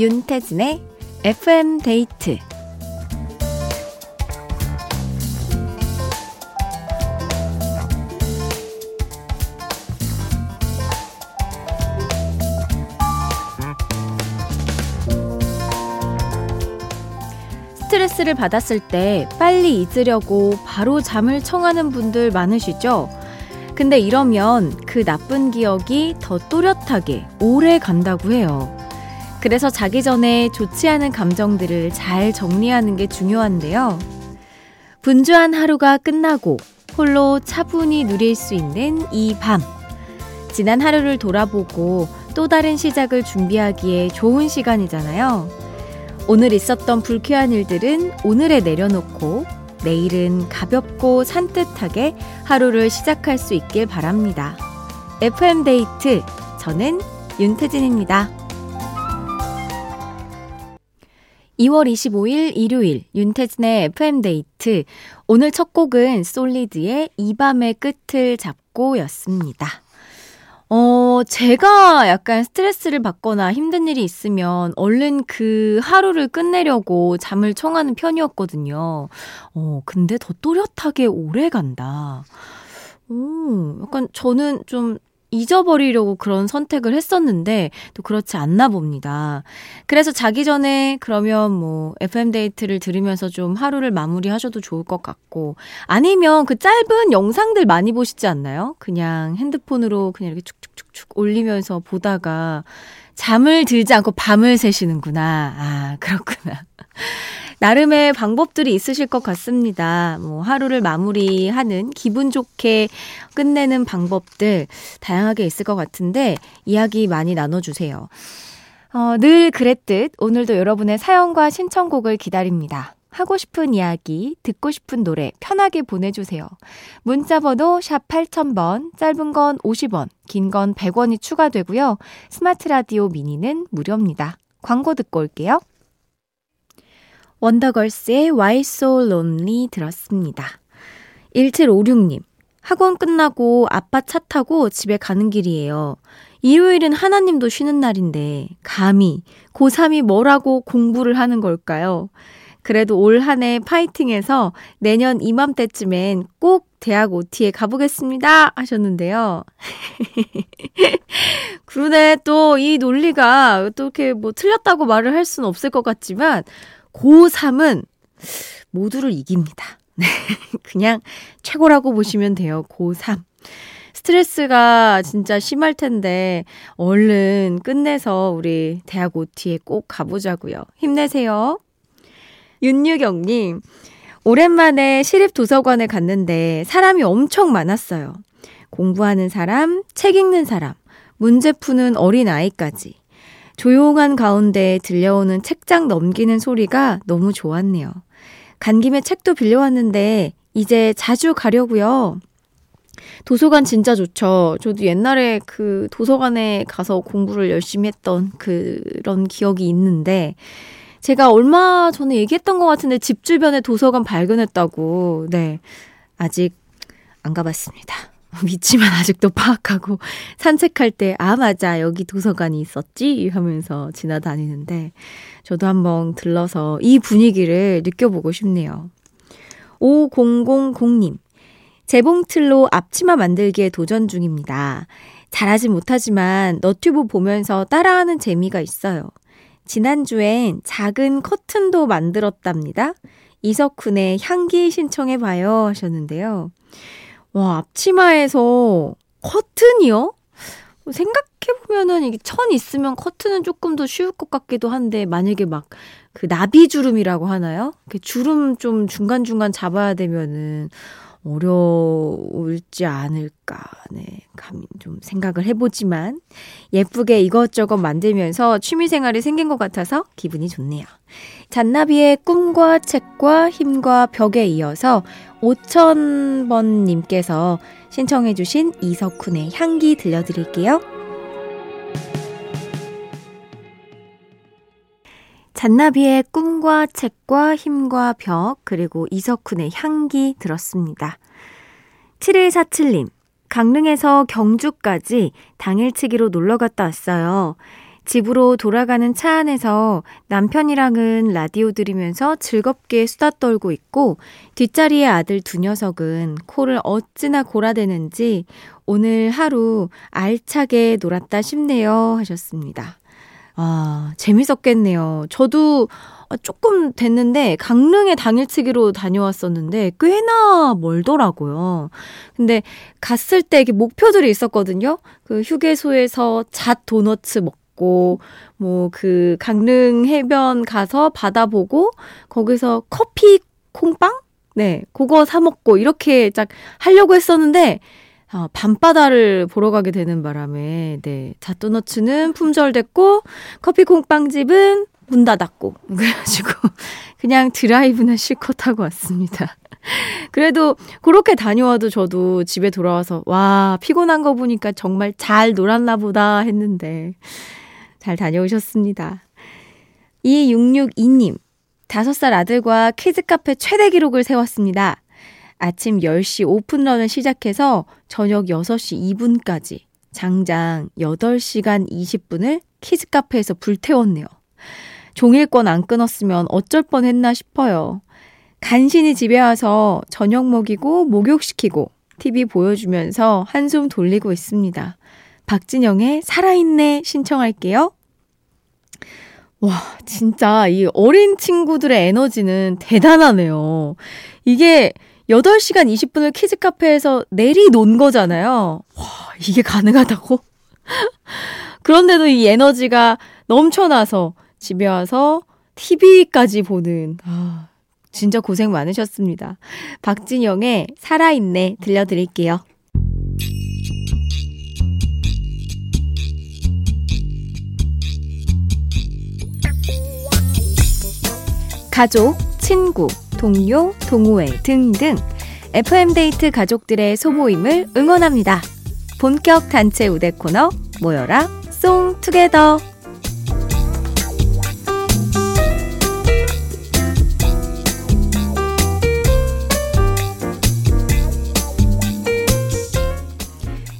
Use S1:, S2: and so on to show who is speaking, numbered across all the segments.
S1: 윤태진의 FM 데이트 스트레스를 받았을 때 빨리 잊으려고 바로 잠을 청하는 분들 많으시죠? 근데 이러면 그 나쁜 기억이 더 또렷하게 오래 간다고 해요. 그래서 자기 전에 좋지 않은 감정들을 잘 정리하는 게 중요한데요. 분주한 하루가 끝나고 홀로 차분히 누릴 수 있는 이 밤. 지난 하루를 돌아보고 또 다른 시작을 준비하기에 좋은 시간이잖아요. 오늘 있었던 불쾌한 일들은 오늘에 내려놓고 내일은 가볍고 산뜻하게 하루를 시작할 수 있길 바랍니다. FM데이트, 저는 윤태진입니다. 2월 25일 일요일 윤태진의 FM데이트. 오늘 첫 곡은 솔리드의 이 밤의 끝을 잡고 였습니다. 어, 제가 약간 스트레스를 받거나 힘든 일이 있으면 얼른 그 하루를 끝내려고 잠을 청하는 편이었거든요. 어, 근데 더 또렷하게 오래 간다. 오, 약간 저는 좀 잊어버리려고 그런 선택을 했었는데 또 그렇지 않나 봅니다. 그래서 자기 전에 그러면 뭐 FM데이트를 들으면서 좀 하루를 마무리하셔도 좋을 것 같고 아니면 그 짧은 영상들 많이 보시지 않나요? 그냥 핸드폰으로 그냥 이렇게 축축축축 올리면서 보다가 잠을 들지 않고 밤을 새시는구나. 아, 그렇구나. 나름의 방법들이 있으실 것 같습니다. 뭐 하루를 마무리하는 기분 좋게 끝내는 방법들 다양하게 있을 것 같은데 이야기 많이 나눠주세요. 어, 늘 그랬듯 오늘도 여러분의 사연과 신청곡을 기다립니다. 하고 싶은 이야기, 듣고 싶은 노래 편하게 보내주세요. 문자 번호 샵 8000번, 짧은 건 50원, 긴 건 100원이 추가되고요. 스마트 라디오 미니는 무료입니다. 광고 듣고 올게요. 원더걸스의 Why So Lonely 들었습니다. 1756님, 학원 끝나고 아빠 차 타고 집에 가는 길이에요. 일요일은 하나님도 쉬는 날인데, 감히 고3이 뭐라고 공부를 하는 걸까요? 그래도 올 한 해 파이팅해서 내년 이맘때쯤엔 꼭 대학 OT에 가보겠습니다. 하셨는데요. 그러네, 또 이 논리가 또 이렇게 뭐 틀렸다고 말을 할 수는 없을 것 같지만, 고3은 모두를 이깁니다. 네. 그냥 최고라고 보시면 돼요. 고3. 스트레스가 진짜 심할 텐데, 얼른 끝내서 우리 대학 OT에 꼭 가보자고요. 힘내세요. 윤유경님, 오랜만에 시립 도서관에 갔는데 사람이 엄청 많았어요. 공부하는 사람, 책 읽는 사람, 문제 푸는 어린 아이까지. 조용한 가운데 들려오는 책장 넘기는 소리가 너무 좋았네요. 간 김에 책도 빌려왔는데 이제 자주 가려고요. 도서관 진짜 좋죠. 저도 옛날에 그 도서관에 가서 공부를 열심히 했던 그런 기억이 있는데 제가 얼마 전에 얘기했던 것 같은데 집 주변에 도서관 발견했다고. 네. 아직 안 가봤습니다. 위치만 아직도 파악하고 산책할 때, 아, 맞아. 여기 도서관이 있었지? 하면서 지나다니는데, 저도 한번 들러서 이 분위기를 느껴보고 싶네요. 5000님. 재봉틀로 앞치마 만들기에 도전 중입니다. 잘하지 못하지만 너튜브 보면서 따라하는 재미가 있어요. 지난주엔 작은 커튼도 만들었답니다. 이석훈의 향기 신청해봐요 하셨는데요. 와, 앞치마에서 커튼이요? 생각해보면은 이게 천 있으면 커튼은 조금 더 쉬울 것 같기도 한데, 만약에 막 그 나비 주름이라고 하나요? 주름 좀 중간중간 잡아야 되면은 어려울지 않을까, 네, 감히 좀 생각을 해보지만, 예쁘게 이것저것 만들면서 취미생활이 생긴 것 같아서 기분이 좋네요. 잔나비의 꿈과 책과 힘과 벽에 이어서 5000번님께서 신청해주신 이석훈의 향기 들려드릴게요. 잔나비의 꿈과 책과 힘과 벽, 그리고 이석훈의 향기 들었습니다. 7147님, 강릉에서 경주까지 당일치기로 놀러 갔다 왔어요. 집으로 돌아가는 차 안에서 남편이랑은 라디오 들으면서 즐겁게 수다 떨고 있고 뒷자리의 아들 두 녀석은 코를 어찌나 골아대는지 오늘 하루 알차게 놀았다 싶네요 하셨습니다. 아, 재밌었겠네요. 저도 조금 됐는데 강릉에 당일치기로 다녀왔었는데 꽤나 멀더라고요. 근데 갔을 때 이게 목표들이 있었거든요. 그 휴게소에서 잣 도너츠 먹고 뭐 그 강릉 해변 가서 바다 보고 거기서 커피 콩빵? 네, 그거 사 먹고 이렇게 딱 하려고 했었는데 아, 밤바다를 보러 가게 되는 바람에, 네. 잣도너츠는 품절됐고, 커피 콩빵집은 문 닫았고. 그래가지고, 그냥 드라이브나 실컷 하고 왔습니다. 그래도 그렇게 다녀와도 저도 집에 돌아와서, 와, 피곤한 거 보니까 정말 잘 놀았나 보다 했는데, 잘 다녀오셨습니다. 2662님, 5살 아들과 키즈카페 최대 기록을 세웠습니다. 아침 10시 오픈런을 시작해서 저녁 6시 2분까지 장장 8시간 20분을 키즈카페에서 불태웠네요. 종일권 안 끊었으면 어쩔 뻔 했나 싶어요. 간신히 집에 와서 저녁 먹이고 목욕시키고 TV 보여주면서 한숨 돌리고 있습니다. 박진영의 살아있네 신청할게요. 와, 진짜 이 어린 친구들의 에너지는 대단하네요. 이게 8시간 20분을 키즈 카페에서 내리 논 거잖아요. 와, 이게 가능하다고? 그런데도 이 에너지가 넘쳐나서 집에 와서 TV까지 보는, 아, 진짜 고생 많으셨습니다. 박진영의 살아있네 들려드릴게요. 가족, 친구, 동료, 동호회 등등 FM데이트 가족들의 소모임을 응원합니다. 본격 단체 우대 코너 모여라 송투게더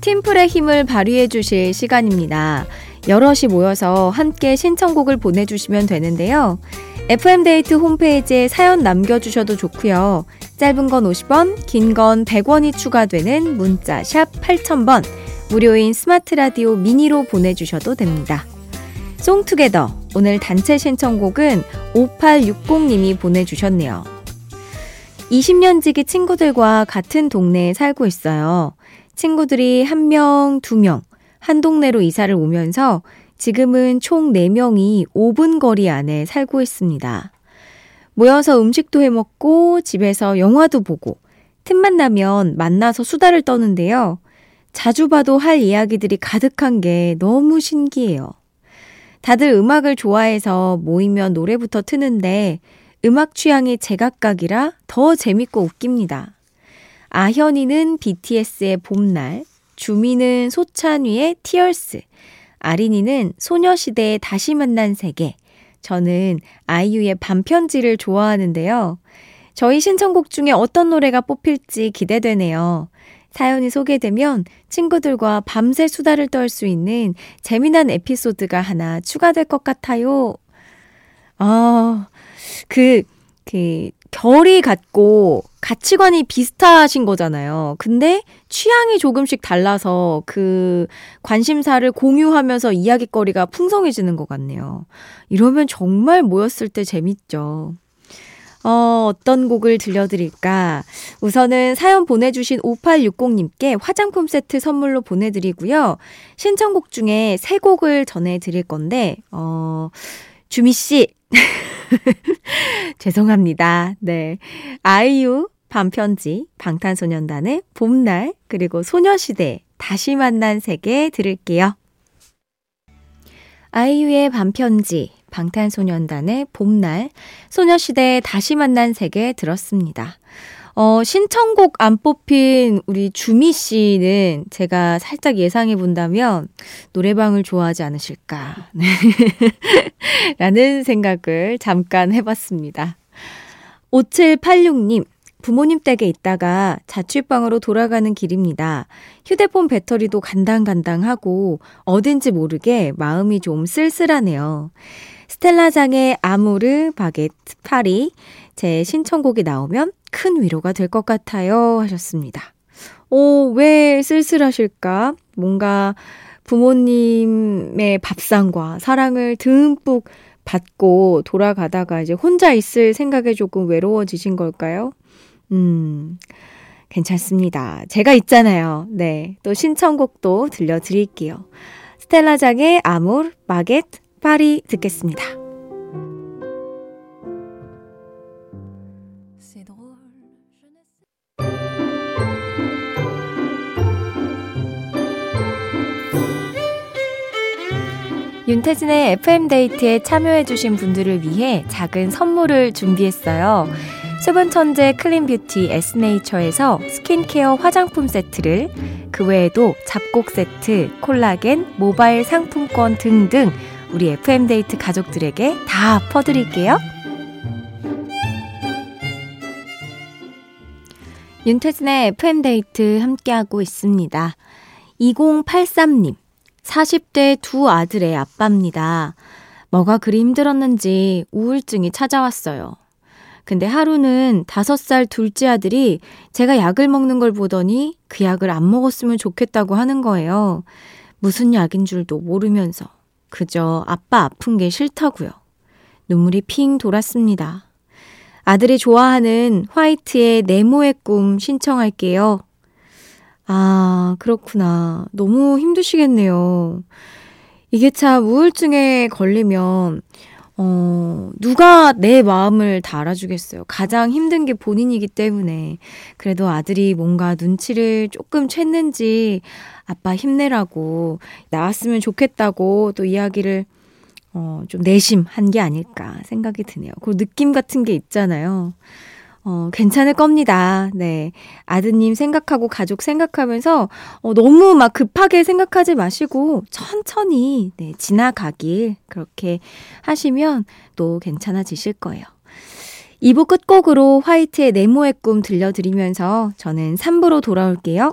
S1: 팀플의 힘을 발휘해 주실 시간입니다. 여럿이 모여서 함께 신청곡을 보내주시면 되는데요. FM데이트 홈페이지에 사연 남겨주셔도 좋고요. 짧은 건 50원, 긴 건 100원이 추가되는 문자 샵 8000번, 무료인 스마트 라디오 미니로 보내주셔도 됩니다. 송투게더 오늘 단체 신청곡은 5860님이 보내주셨네요. 20년 지기 친구들과 같은 동네에 살고 있어요. 친구들이 한 명, 두 명, 한 동네로 이사를 오면서 지금은 총 4명이 5분 거리 안에 살고 있습니다. 모여서 음식도 해 먹고 집에서 영화도 보고 틈만 나면 만나서 수다를 떠는데요. 자주 봐도 할 이야기들이 가득한 게 너무 신기해요. 다들 음악을 좋아해서 모이면 노래부터 트는데 음악 취향이 제각각이라 더 재밌고 웃깁니다. 아현이는 BTS의 봄날, 주미는 소찬위의 티얼스, 아린이는 소녀시대의 다시 만난 세계, 저는 아이유의 반편지를 좋아하는데요. 저희 신청곡 중에 어떤 노래가 뽑힐지 기대되네요. 사연이 소개되면 친구들과 밤새 수다를 떨 수 있는 재미난 에피소드가 하나 추가될 것 같아요. 아, 그, 그, 결이 같고 가치관이 비슷하신 거잖아요. 근데 취향이 조금씩 달라서 그 관심사를 공유하면서 이야기거리가 풍성해지는 것 같네요. 이러면 정말 모였을 때 재밌죠. 어, 어떤 곡을 들려드릴까? 우선은 사연 보내주신 5860님께 화장품 세트 선물로 보내드리고요. 신청곡 중에 세 곡을 전해드릴 건데, 어, 주미씨. 죄송합니다. 네. 아이유, 반편지, 방탄소년단의 봄날, 그리고 소녀시대, 다시 만난 세계 들을게요. 아이유의 반편지, 방탄소년단의 봄날, 소녀시대의 다시 만난 세계 들었습니다. 어, 신청곡 안 뽑힌 우리 주미 씨는 제가 살짝 예상해 본다면 노래방을 좋아하지 않으실까. 네. 라는 생각을 잠깐 해봤습니다. 5786님, 부모님 댁에 있다가 자취방으로 돌아가는 길입니다. 휴대폰 배터리도 간당간당하고 어딘지 모르게 마음이 좀 쓸쓸하네요. 스텔라장의 아모르 바게트 파리 제 신청곡이 나오면 큰 위로가 될 것 같아요 하셨습니다. 오, 왜 쓸쓸하실까? 뭔가 부모님의 밥상과 사랑을 듬뿍 받고 돌아가다가 이제 혼자 있을 생각에 조금 외로워지신 걸까요? 음, 괜찮습니다. 제가 있잖아요. 네. 또 신청곡도 들려드릴게요. 스텔라장의 아모르, 바게트, 파리 듣겠습니다. 윤태진의 FM데이트에 참여해주신 분들을 위해 작은 선물을 준비했어요. 수분 천재 clean beauty 에스네이처에서 스킨케어 화장품 세트를 그 외에도 잡곡 세트, 콜라겐, 모바일 상품권 등등 우리 FM데이트 가족들에게 다 퍼드릴게요. 윤태진의 FM데이트 함께하고 있습니다. 2083님. 40대 두 아들의 아빠입니다. 뭐가 그리 힘들었는지 우울증이 찾아왔어요. 근데 하루는 5살 둘째 아들이 제가 약을 먹는 걸 보더니 그 약을 안 먹었으면 좋겠다고 하는 거예요. 무슨 약인 줄도 모르면서 그저 아빠 아픈 게 싫다고요. 눈물이 핑 돌았습니다. 아들이 좋아하는 화이트의 네모의 꿈 신청할게요. 아, 그렇구나. 너무 힘드시겠네요. 이게 참 우울증에 걸리면, 어, 누가 내 마음을 다 알아주겠어요. 가장 힘든 게 본인이기 때문에. 그래도 아들이 뭔가 눈치를 조금 챘는지 아빠 힘내라고 나왔으면 좋겠다고 또 이야기를 어, 좀 내심한 게 아닐까 생각이 드네요. 그 느낌 같은 게 있잖아요. 어, 괜찮을 겁니다. 네. 아드님 생각하고 가족 생각하면서, 어, 너무 막 급하게 생각하지 마시고, 천천히, 네, 지나가길, 그렇게 하시면 또 괜찮아지실 거예요. 2부 끝곡으로 화이트의 네모의 꿈 들려드리면서 저는 3부로 돌아올게요.